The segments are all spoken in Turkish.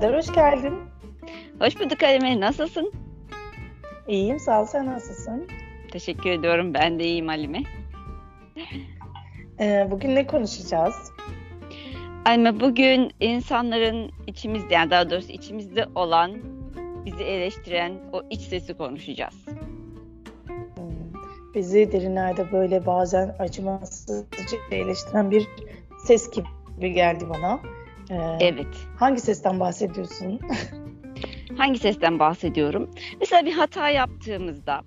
Serdar hoş geldin. Hoş bulduk Halime. Nasılsın? İyiyim sağ ol. Sen nasılsın? Teşekkür ediyorum. Ben de iyiyim Halime. Ee, bugün ne konuşacağız? Halime bugün insanların içimizde yani daha doğrusu içimizde olan bizi eleştiren o iç sesi konuşacağız. Hmm, Bizi derinlerde böyle bazen acımasızca eleştiren bir ses gibi geldi bana. Ee, Evet. Hangi sesten bahsediyorsun? Hangi sesten bahsediyorum? Mesela bir hata yaptığımızda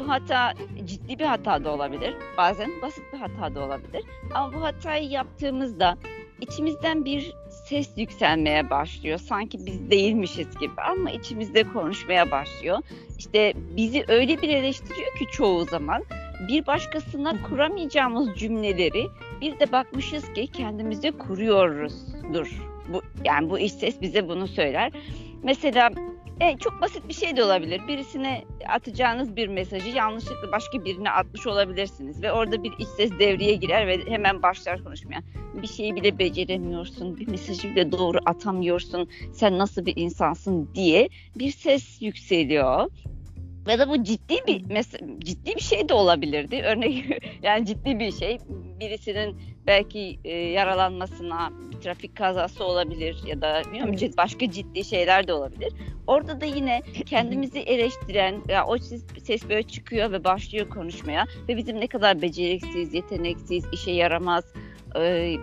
bu hata ciddi bir hata da olabilir. Bazen basit bir hata da olabilir. Ama bu hatayı yaptığımızda içimizden bir ses yükselmeye başlıyor. Sanki biz değilmişiz gibi ama içimizde konuşmaya başlıyor. İşte bizi öyle bir eleştiriyor ki çoğu zaman bir başkasına kuramayacağımız cümleleri bir de bakmışız ki kendimize kuruyoruzdur. Bu yani bu iç ses bize bunu söyler. Mesela e, çok basit bir şey de olabilir. Birisine atacağınız bir mesajı yanlışlıkla başka birine atmış olabilirsiniz ve orada bir iç ses devreye girer ve hemen başlar konuşmaya. Bir şeyi bile beceremiyorsun, bir mesajı bile doğru atamıyorsun. Sen nasıl bir insansın diye bir ses yükseliyor. Ya da bu ciddi bir mes- ciddi bir şey de olabilirdi. Örnek yani ciddi bir şey. Birisinin belki e, yaralanmasına, bir trafik kazası olabilir ya da bilmiyorum cid- başka ciddi şeyler de olabilir. Orada da yine kendimizi eleştiren, ya o ses, ses böyle çıkıyor ve başlıyor konuşmaya ve bizim ne kadar beceriksiz, yeteneksiz, işe yaramaz, e,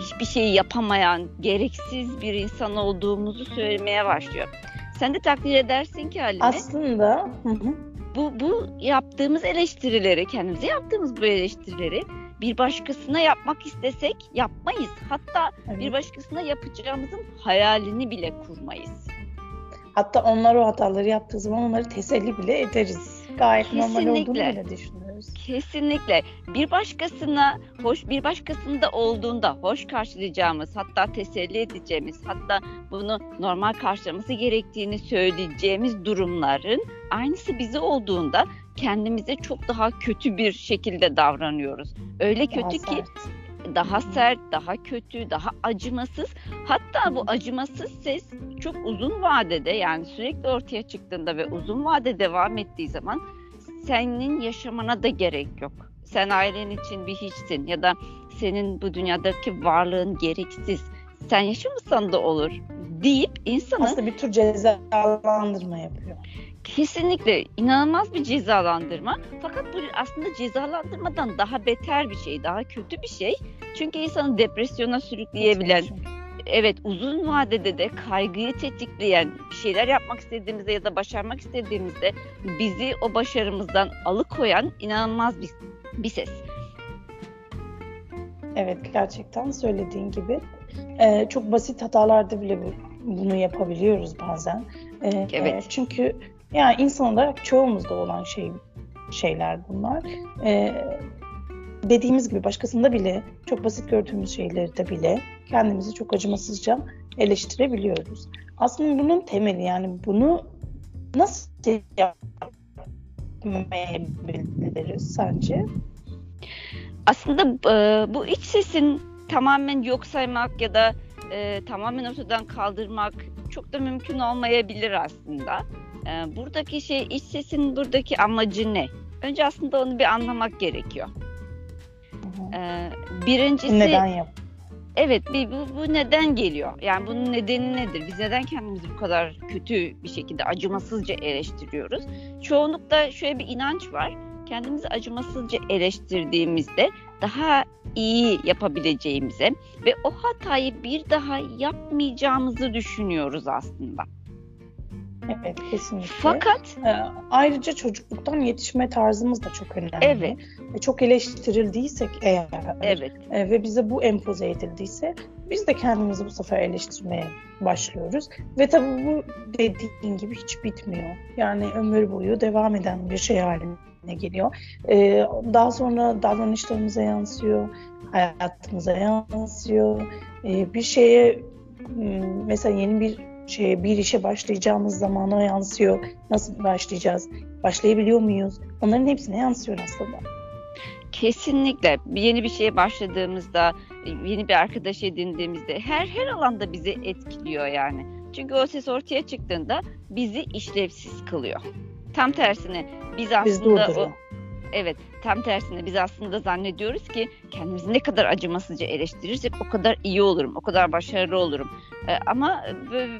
hiçbir şeyi yapamayan, gereksiz bir insan olduğumuzu söylemeye başlıyor. Sen de takdir edersin ki Halime Aslında hı hı, bu, bu yaptığımız eleştirileri, kendimize yaptığımız bu eleştirileri bir başkasına yapmak istesek yapmayız. Hatta evet. bir başkasına yapacağımızın hayalini bile kurmayız. Hatta onlar o hataları yaptığı zaman onları teselli bile ederiz. Gayet normal olduğunu Kesinlikle. bile düşünüyoruz. Kesinlikle bir başkasına hoş bir başkasında olduğunda hoş karşılayacağımız hatta teselli edeceğimiz hatta bunu normal karşılaması gerektiğini söyleyeceğimiz durumların aynısı bize olduğunda kendimize çok daha kötü bir şekilde davranıyoruz. Öyle Daha kötü ki sert. daha sert, daha kötü, daha acımasız. Hatta bu acımasız ses çok uzun vadede yani sürekli ortaya çıktığında ve uzun vade devam ettiği zaman senin yaşamana da gerek yok. Sen ailen için bir hiçsin ya da senin bu dünyadaki varlığın gereksiz. Sen yaşamasan da olur deyip insanı Aslında bir tür cezalandırma yapıyor. Kesinlikle inanılmaz bir cezalandırma. Fakat bu aslında cezalandırmadan daha beter bir şey, daha kötü bir şey. Çünkü insanı depresyona sürükleyebilen, evet uzun vadede de kaygıyı tetikleyen bir şeyler yapmak istediğimizde ya da başarmak istediğimizde bizi o başarımızdan alıkoyan inanılmaz bir, bir ses. Evet gerçekten söylediğin gibi Ee, çok basit hatalarda bile bu- bunu yapabiliyoruz bazen. Ee, Evet. çünkü yani insan olarak çoğumuzda olan şey şeyler bunlar. Ee, dediğimiz gibi başkasında bile çok basit gördüğümüz şeyleri de bile kendimizi çok acımasızca eleştirebiliyoruz. Aslında bunun temeli yani bunu nasıl yapmayabiliriz sence? Aslında e, bu iç sesin tamamen yok saymak ya da e, tamamen ortadan kaldırmak çok da mümkün olmayabilir aslında. E, buradaki şey iç sesin buradaki amacı ne? Önce aslında onu bir anlamak gerekiyor. Hı hı. E, birincisi Neden yap? Evet bu, bu neden geliyor? Yani bunun nedeni nedir? Biz neden kendimizi bu kadar kötü bir şekilde acımasızca eleştiriyoruz? Çoğunlukla şöyle bir inanç var. Kendimizi acımasızca eleştirdiğimizde daha iyi yapabileceğimize ve o hatayı bir daha yapmayacağımızı düşünüyoruz aslında. Evet kesinlikle. Fakat Ee, ayrıca çocukluktan yetişme tarzımız da çok önemli. evet, Ve Çok eleştirildiysek eğer evet, e, ve bize bu empoze edildiyse biz de kendimizi bu sefer eleştirmeye başlıyoruz. Ve tabii bu dediğin gibi hiç bitmiyor. Yani ömür boyu devam eden bir şey haline geliyor. Ee, daha sonra davranışlarımıza yansıyor, hayatımıza yansıyor. Ee, bir şeye mesela yeni bir şeye bir işe başlayacağımız zaman o yansıyor. Nasıl başlayacağız? Başlayabiliyor muyuz? Onların hepsine yansıyor aslında. kesinlikle yeni bir şeye başladığımızda, yeni bir arkadaş edindiğimizde her her alanda bizi etkiliyor yani. Çünkü o ses ortaya çıktığında bizi işlevsiz kılıyor. Tam tersine biz aslında biz o, evet tam tersine biz aslında zannediyoruz ki kendimizi ne kadar acımasızca eleştirirsek o kadar iyi olurum, o kadar başarılı olurum. Ee, ama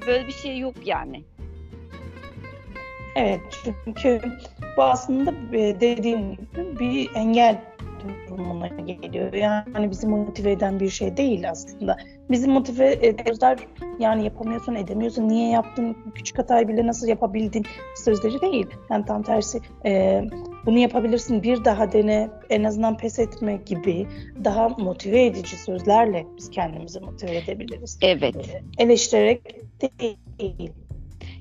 böyle bir şey yok yani. Evet çünkü bu aslında e, dediğim gibi bir engel durumuna geliyor. Yani bizi motive eden bir şey değil aslında. Bizi motive eder yani yapamıyorsun edemiyorsun niye yaptın küçük hatayı bile nasıl yapabildin sözleri değil. Yani tam tersi e, bunu yapabilirsin bir daha dene en azından pes etme gibi daha motive edici sözlerle biz kendimizi motive edebiliriz. Evet. Eleştirerek değil.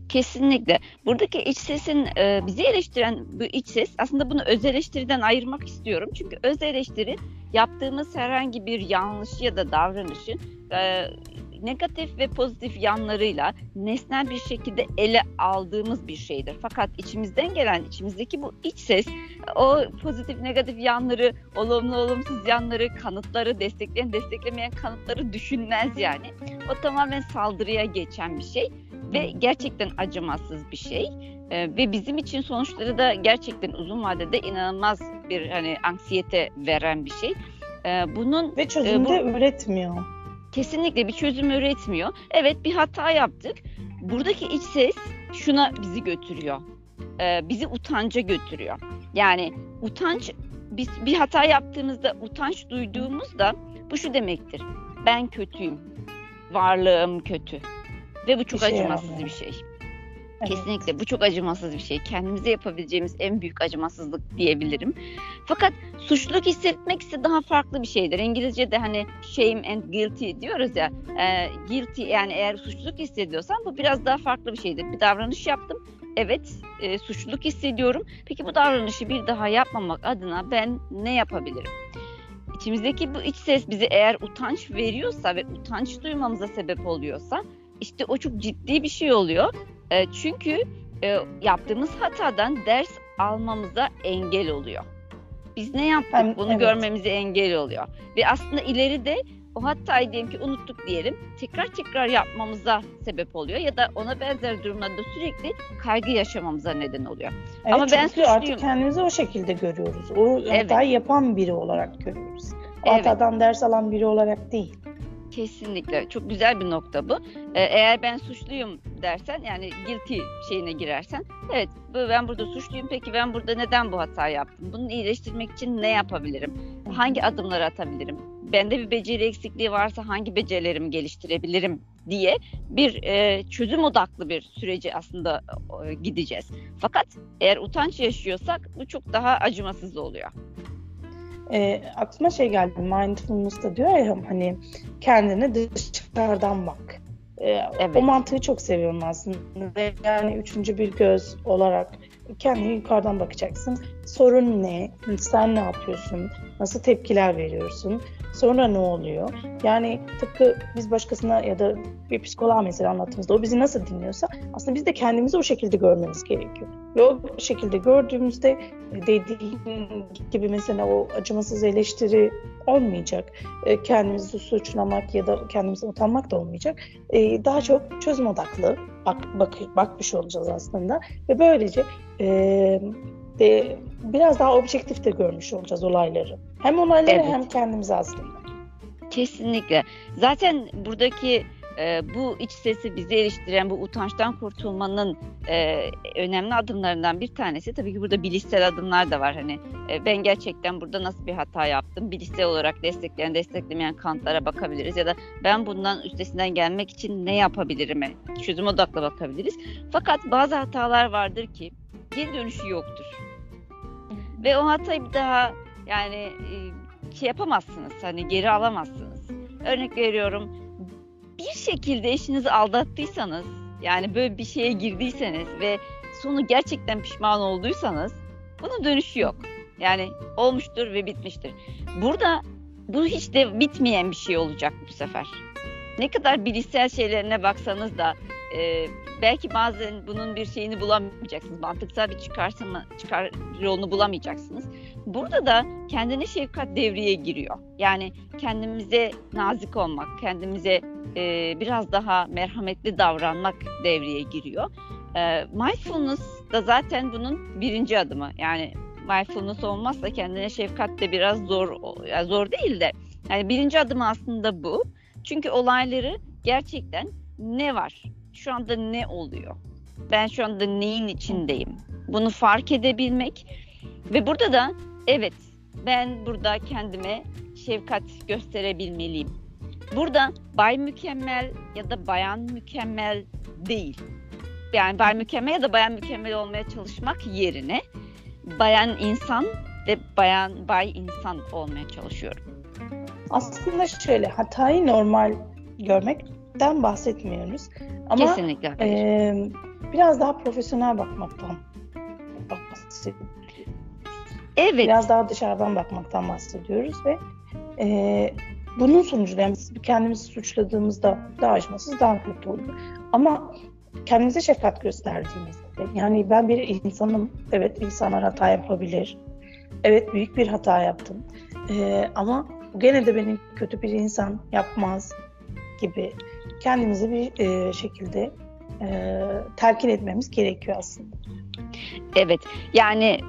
Kesinlikle. Buradaki iç sesin e, bizi eleştiren bu iç ses aslında bunu öz eleştiriden ayırmak istiyorum. Çünkü öz eleştiri yaptığımız herhangi bir yanlış ya da davranışı e, negatif ve pozitif yanlarıyla nesnel bir şekilde ele aldığımız bir şeydir. Fakat içimizden gelen, içimizdeki bu iç ses o pozitif negatif yanları, olumlu olumsuz yanları, kanıtları, destekleyen desteklemeyen kanıtları düşünmez yani. O tamamen saldırıya geçen bir şey ve gerçekten acımasız bir şey. Ee, ve bizim için sonuçları da gerçekten uzun vadede inanılmaz bir hani anksiyete veren bir şey. Ee, bunun ve çözüm de e, bu, üretmiyor. Kesinlikle bir çözüm üretmiyor. Evet bir hata yaptık. Buradaki iç ses şuna bizi götürüyor. Ee, bizi utanca götürüyor. Yani utanç biz bir hata yaptığımızda utanç duyduğumuzda bu şu demektir. Ben kötüyüm. Varlığım kötü ve bu çok bir şey acımasız yani. bir şey. Kesinlikle bu çok acımasız bir şey. Kendimize yapabileceğimiz en büyük acımasızlık diyebilirim. Fakat suçluluk hissetmek ise daha farklı bir şeydir. İngilizce'de hani shame and guilty diyoruz ya. E, guilty yani eğer suçluluk hissediyorsan bu biraz daha farklı bir şeydir. Bir davranış yaptım. Evet e, suçluluk hissediyorum. Peki bu davranışı bir daha yapmamak adına ben ne yapabilirim? İçimizdeki bu iç ses bize eğer utanç veriyorsa ve utanç duymamıza sebep oluyorsa işte o çok ciddi bir şey oluyor. E, çünkü e, yaptığımız hatadan ders almamıza engel oluyor. Biz ne yaptık ben, bunu evet. görmemize engel oluyor. Ve aslında ileride o hatayı diyelim ki unuttuk diyelim tekrar tekrar yapmamıza sebep oluyor ya da ona benzer durumlarda sürekli kaygı yaşamamıza neden oluyor. Evet, Ama ben suçluyum. artık kendimizi o şekilde görüyoruz. O evet. hatayı yapan biri olarak görüyoruz. O evet. hatadan ders alan biri olarak değil. Kesinlikle. Çok güzel bir nokta bu. Ee, eğer ben suçluyum dersen yani guilty şeyine girersen evet ben burada suçluyum peki ben burada neden bu hata yaptım? Bunu iyileştirmek için ne yapabilirim? Hangi adımları atabilirim? Bende bir beceri eksikliği varsa hangi becerilerimi geliştirebilirim diye bir e, çözüm odaklı bir süreci aslında e, gideceğiz. Fakat eğer utanç yaşıyorsak bu çok daha acımasız oluyor e, aklıma şey geldi mindfulness'ta diyor ya hani kendine dışarıdan bak. E, evet. O mantığı çok seviyorum aslında. Yani üçüncü bir göz olarak kendine yukarıdan bakacaksın. Sorun ne? Sen ne yapıyorsun? Nasıl tepkiler veriyorsun? Sonra ne oluyor? Yani tıpkı biz başkasına ya da bir psikoloğa mesela anlattığımızda o bizi nasıl dinliyorsa aslında biz de kendimizi o şekilde görmemiz gerekiyor. Ve o şekilde gördüğümüzde dediğim gibi mesela o acımasız eleştiri olmayacak. E, kendimizi suçlamak ya da kendimizi utanmak da olmayacak. E, daha çok çözüm odaklı bak, bak, bakmış olacağız aslında. Ve böylece e, de, biraz daha objektif de görmüş olacağız olayları. Hem olayları evet. hem kendimizi aslında. Kesinlikle. Zaten buradaki e, bu iç sesi bizi eleştiren bu utançtan kurtulmanın e, önemli adımlarından bir tanesi tabii ki burada bilişsel adımlar da var. Hani e, ben gerçekten burada nasıl bir hata yaptım? Bilişsel olarak destekleyen, desteklemeyen kanıtlara bakabiliriz ya da ben bundan üstesinden gelmek için ne yapabilirim? Çözüm odaklı bakabiliriz. Fakat bazı hatalar vardır ki geri dönüşü yoktur. Ve o hatayı bir daha yani e, şey yapamazsınız. Hani geri alamazsınız. Örnek veriyorum bir şekilde eşinizi aldattıysanız yani böyle bir şeye girdiyseniz ve sonu gerçekten pişman olduysanız bunun dönüşü yok. Yani olmuştur ve bitmiştir. Burada bu hiç de bitmeyen bir şey olacak bu sefer. Ne kadar bilişsel şeylerine baksanız da e, belki bazen bunun bir şeyini bulamayacaksınız. Mantıksal bir çıkarsama, çıkar yolunu bulamayacaksınız. burada da kendine şefkat devreye giriyor. Yani kendimize nazik olmak, kendimize e, biraz daha merhametli davranmak devreye giriyor. E, mindfulness da zaten bunun birinci adımı. Yani mindfulness olmazsa kendine şefkat de biraz zor, zor değil de. Yani birinci adım aslında bu. Çünkü olayları gerçekten ne var? Şu anda ne oluyor? Ben şu anda neyin içindeyim? Bunu fark edebilmek ve burada da evet ben burada kendime şefkat gösterebilmeliyim. Burada bay mükemmel ya da bayan mükemmel değil. Yani bay mükemmel ya da bayan mükemmel olmaya çalışmak yerine bayan insan ve bayan bay insan olmaya çalışıyorum. Aslında şöyle hatayı normal görmekten bahsetmiyoruz. Ama Kesinlikle. E, biraz daha profesyonel bakmaktan bahsediyoruz. Evet. Biraz daha dışarıdan bakmaktan bahsediyoruz ve e, bunun sonucunda yani kendimizi suçladığımızda daha acımasız daha kötü oluyor. Ama kendimize şefkat gösterdiğimizde yani ben bir insanım evet insanlar hata yapabilir. Evet büyük bir hata yaptım. E, ama gene de beni kötü bir insan yapmaz gibi kendimizi bir e, şekilde e, telkin etmemiz gerekiyor aslında. Evet yani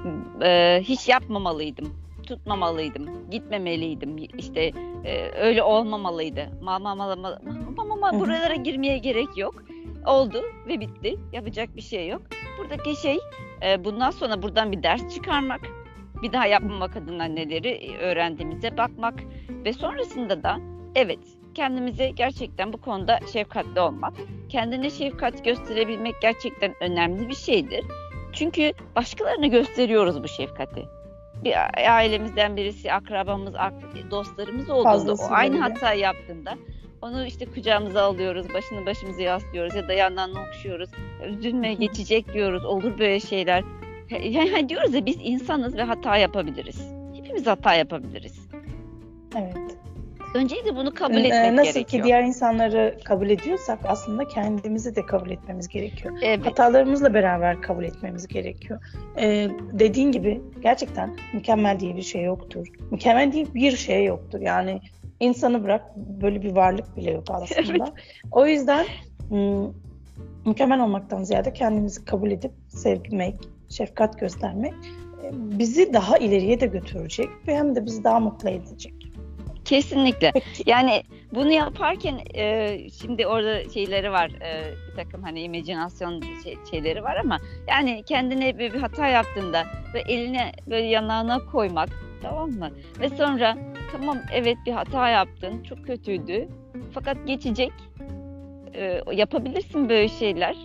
e, hiç yapmamalıydım, tutmamalıydım, gitmemeliydim, işte e, öyle olmamalıydı. Mama mama mama, buralara girmeye gerek yok. Oldu ve bitti. Yapacak bir şey yok. Buradaki şey e, bundan sonra buradan bir ders çıkarmak, bir daha yapmamak adına neleri öğrendiğimize bakmak ve sonrasında da evet kendimize gerçekten bu konuda şefkatli olmak, kendine şefkat gösterebilmek gerçekten önemli bir şeydir. Çünkü başkalarına gösteriyoruz bu şefkati. Bir ailemizden birisi, akrabamız, dostlarımız olduğunda, o aynı hata yaptığında onu işte kucağımıza alıyoruz, başını başımıza yaslıyoruz ya da yandan okşuyoruz. Üzülme, geçecek diyoruz, olur böyle şeyler. Yani diyoruz ya biz insanız ve hata yapabiliriz. Hepimiz hata yapabiliriz. Evet. Öncelikle bunu kabul etmek Nasıl gerekiyor. Nasıl ki diğer insanları kabul ediyorsak aslında kendimizi de kabul etmemiz gerekiyor. Evet. Hatalarımızla beraber kabul etmemiz gerekiyor. Ee, dediğin gibi gerçekten mükemmel diye bir şey yoktur. Mükemmel diye bir şey yoktur. Yani insanı bırak böyle bir varlık bile yok aslında. Evet. O yüzden mükemmel olmaktan ziyade kendimizi kabul edip sevmek, şefkat göstermek bizi daha ileriye de götürecek ve hem de bizi daha mutlu edecek. Kesinlikle. Yani bunu yaparken e, şimdi orada şeyleri var e, bir takım hani imajinasyon şey, şeyleri var ama yani kendine bir, bir hata yaptığında ve eline böyle yanağına koymak tamam mı? Ve sonra tamam evet bir hata yaptın çok kötüydü. Fakat geçecek e, yapabilirsin böyle şeyler.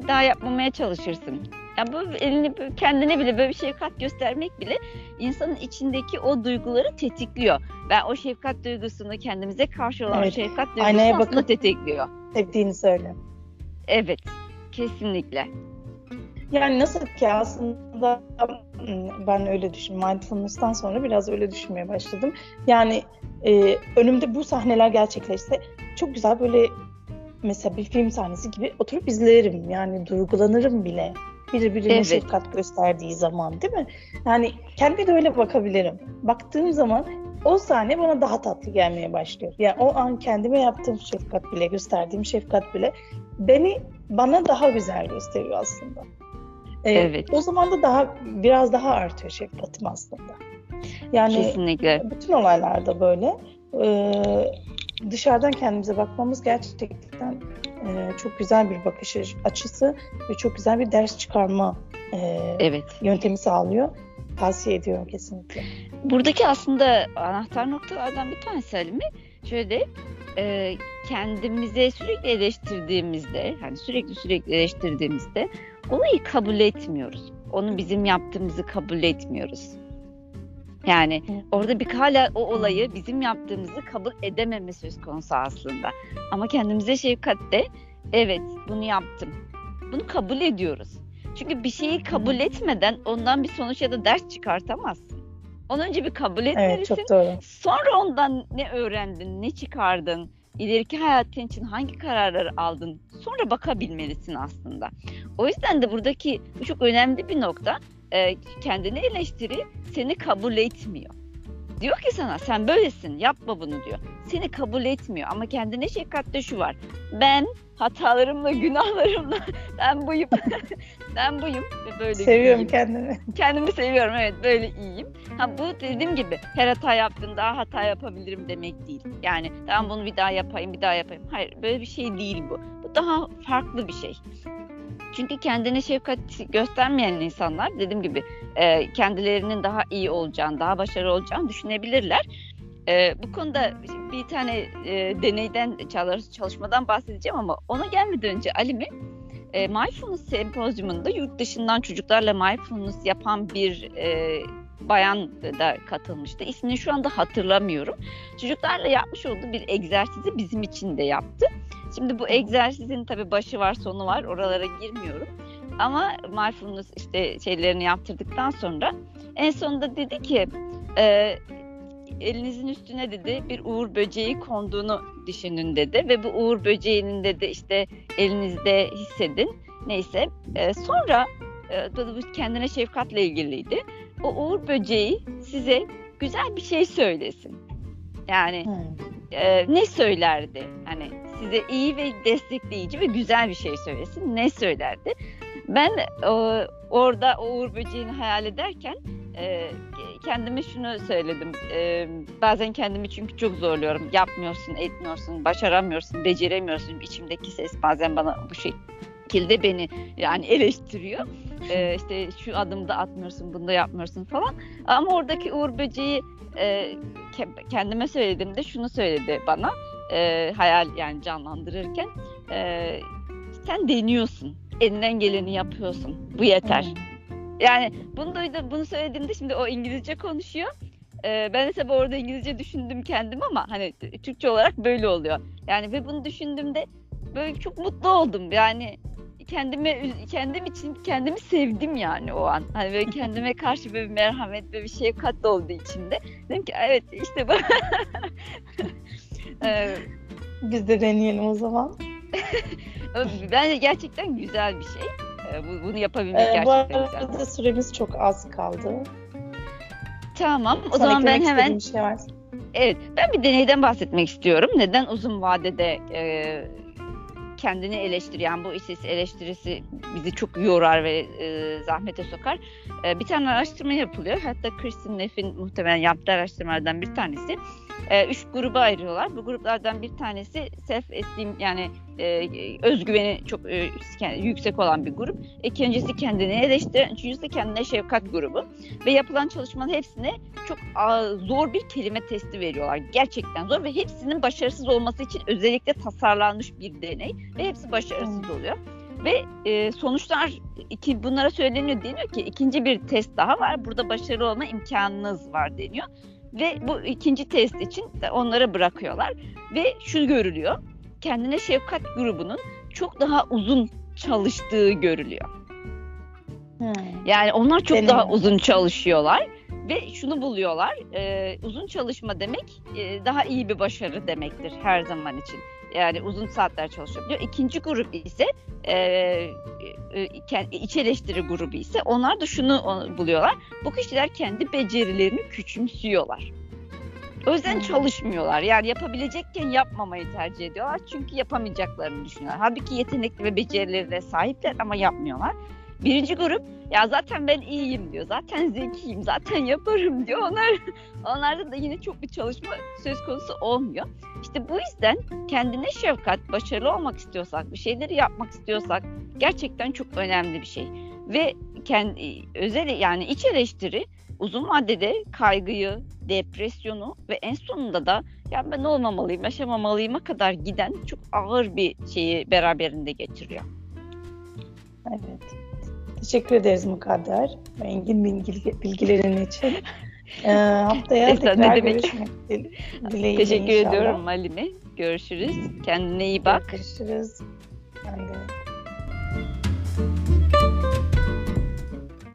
Bir daha yapmamaya çalışırsın yani bu elini kendine bile böyle bir şefkat göstermek bile insanın içindeki o duyguları tetikliyor. Ben o şefkat duygusunu kendimize karşı olan evet. şefkat duygusunu Aynaya aslında bakıp tetikliyor. Sevdiğini söyle. Evet. Kesinlikle. Yani nasıl ki aslında hmm, ben öyle düşün. Mindfulness'tan sonra biraz öyle düşünmeye başladım. Yani e, önümde bu sahneler gerçekleşse çok güzel böyle mesela bir film sahnesi gibi oturup izlerim. Yani duygulanırım bile. Biri birine evet. şefkat gösterdiği zaman değil mi? Yani kendime de öyle bakabilirim. Baktığım zaman o sahne bana daha tatlı gelmeye başlıyor. Yani o an kendime yaptığım şefkat bile, gösterdiğim şefkat bile beni bana daha güzel gösteriyor aslında. Ee, evet. O zaman da daha biraz daha artıyor şefkatim aslında. Yani Kesinlikle. bütün olaylarda böyle. Ee, dışarıdan kendimize bakmamız gerçekten e, çok güzel bir bakış açısı ve çok güzel bir ders çıkarma e, evet. yöntemi sağlıyor. Tavsiye ediyorum kesinlikle. Buradaki aslında anahtar noktalardan bir tanesi Halime şöyle e, kendimize sürekli eleştirdiğimizde hani sürekli sürekli eleştirdiğimizde olayı kabul etmiyoruz. Onu bizim yaptığımızı kabul etmiyoruz. Yani orada bir hala o olayı bizim yaptığımızı kabul edememe söz konusu aslında. Ama kendimize şefkatte evet bunu yaptım. Bunu kabul ediyoruz. Çünkü bir şeyi kabul etmeden ondan bir sonuç ya da ders çıkartamazsın. Onu önce bir kabul etmelisin. Evet, çok doğru. Sonra ondan ne öğrendin, ne çıkardın, ileriki hayatın için hangi kararları aldın sonra bakabilmelisin aslında. O yüzden de buradaki bu çok önemli bir nokta e, kendini eleştiri seni kabul etmiyor. Diyor ki sana sen böylesin yapma bunu diyor. Seni kabul etmiyor ama kendine şefkatte şu var. Ben hatalarımla günahlarımla ben buyum. ben buyum ve böyle Seviyorum iyiyim. kendimi. Kendimi seviyorum evet böyle iyiyim. Ha bu dediğim gibi her hata yaptığımda daha hata yapabilirim demek değil. Yani tamam bunu bir daha yapayım bir daha yapayım. Hayır böyle bir şey değil bu. Bu daha farklı bir şey. Çünkü kendine şefkat göstermeyen insanlar dediğim gibi e, kendilerinin daha iyi olacağını, daha başarılı olacağını düşünebilirler. E, bu konuda bir tane e, deneyden, çalışmadan bahsedeceğim ama ona gelmeden önce Alim'i e, Mindfulness Sempozyumunda yurt dışından çocuklarla mindfulness yapan bir e, bayan da katılmıştı. İsmini şu anda hatırlamıyorum. Çocuklarla yapmış olduğu bir egzersizi bizim için de yaptı. Şimdi bu egzersizin tabii başı var sonu var oralara girmiyorum. Ama mindfulness işte şeylerini yaptırdıktan sonra en sonunda dedi ki e, elinizin üstüne dedi bir uğur böceği konduğunu düşünün dedi ve bu uğur böceğinin dedi işte elinizde hissedin. Neyse e, sonra e, bu kendine şefkatle ilgiliydi. O uğur böceği size güzel bir şey söylesin. Yani hmm. e, ne söylerdi? Hani size iyi ve destekleyici ve güzel bir şey söylesin. Ne söylerdi? Ben e, orada o uğur böceğini hayal ederken e, kendime şunu söyledim. E, bazen kendimi çünkü çok zorluyorum. Yapmıyorsun, etmiyorsun, başaramıyorsun, beceremiyorsun. İçimdeki ses bazen bana bu şekilde beni yani eleştiriyor. E, işte şu adımda atmıyorsun, bunu da yapmıyorsun falan. Ama oradaki uğur böceği e, kendime söylediğimde şunu söyledi bana. E, hayal yani canlandırırken e, sen deniyorsun. Elinden geleni yapıyorsun. Bu yeter. Yani bunu duydum, bunu söylediğimde şimdi o İngilizce konuşuyor. Ee, ben ise orada İngilizce düşündüm kendim ama hani Türkçe olarak böyle oluyor. Yani ve bunu düşündüğümde böyle çok mutlu oldum. Yani kendime kendim için kendimi sevdim yani o an. Hani böyle kendime karşı böyle bir merhamet ve bir şefkat oldu içimde. Dedim ki evet işte bu. ee, Biz de deneyelim o zaman. Bence gerçekten güzel bir şey. Ee, bunu yapabilmek ee, gerçekten güzel. Bu arada süremiz çok az kaldı. Tamam. O Sana zaman ben hemen şey var. Evet, ben bir deneyden bahsetmek istiyorum. Neden uzun vadede e, kendini eleştiriyen bu isis eleştirisi bizi çok yorar ve e, zahmete sokar. E, bir tane araştırma yapılıyor. Hatta Kristen Neff'in muhtemelen yaptığı araştırmalardan bir tanesi. E, üç gruba ayırıyorlar. Bu gruplardan bir tanesi self esteem yani e, özgüveni çok e, yüksek olan bir grup. İkincisi kendini eleştiren, üçüncüsü kendine şefkat grubu. Ve yapılan çalışmanın hepsine çok a, zor bir kelime testi veriyorlar. Gerçekten zor ve hepsinin başarısız olması için özellikle tasarlanmış bir deney. Ve hepsi başarısız oluyor. Ve e, sonuçlar iki, bunlara söyleniyor deniyor ki ikinci bir test daha var. Burada başarılı olma imkanınız var deniyor. Ve bu ikinci test için de onlara bırakıyorlar. Ve şu görülüyor. Kendine şefkat grubunun çok daha uzun çalıştığı görülüyor. Hmm. Yani onlar çok Deneyim. daha uzun çalışıyorlar ve şunu buluyorlar. E, uzun çalışma demek e, daha iyi bir başarı demektir her zaman için. Yani uzun saatler çalışabiliyor. İkinci grup ise e, e, iç eleştiri grubu ise onlar da şunu buluyorlar. Bu kişiler kendi becerilerini küçümsüyorlar. O yüzden çalışmıyorlar. Yani yapabilecekken yapmamayı tercih ediyorlar. Çünkü yapamayacaklarını düşünüyorlar. Halbuki yetenekli ve becerilerine sahipler ama yapmıyorlar. Birinci grup ya zaten ben iyiyim diyor. Zaten zekiyim. Zaten yaparım diyor. Onlar onlarda da yine çok bir çalışma söz konusu olmuyor. İşte bu yüzden kendine şefkat, başarılı olmak istiyorsak, bir şeyleri yapmak istiyorsak gerçekten çok önemli bir şey. Ve kendi özel yani iç eleştiri uzun vadede kaygıyı, depresyonu ve en sonunda da ya ben olmamalıyım, yaşamamalıyıma kadar giden çok ağır bir şeyi beraberinde getiriyor. Evet. Teşekkür ederiz Mukadder. Engin bilgi, bilgilerin için. Ee, haftaya tekrar ne demek? görüşmek dileğiyle Teşekkür inşallah. ediyorum Malime. Görüşürüz. Kendine iyi bak. Görüşürüz. Ben de.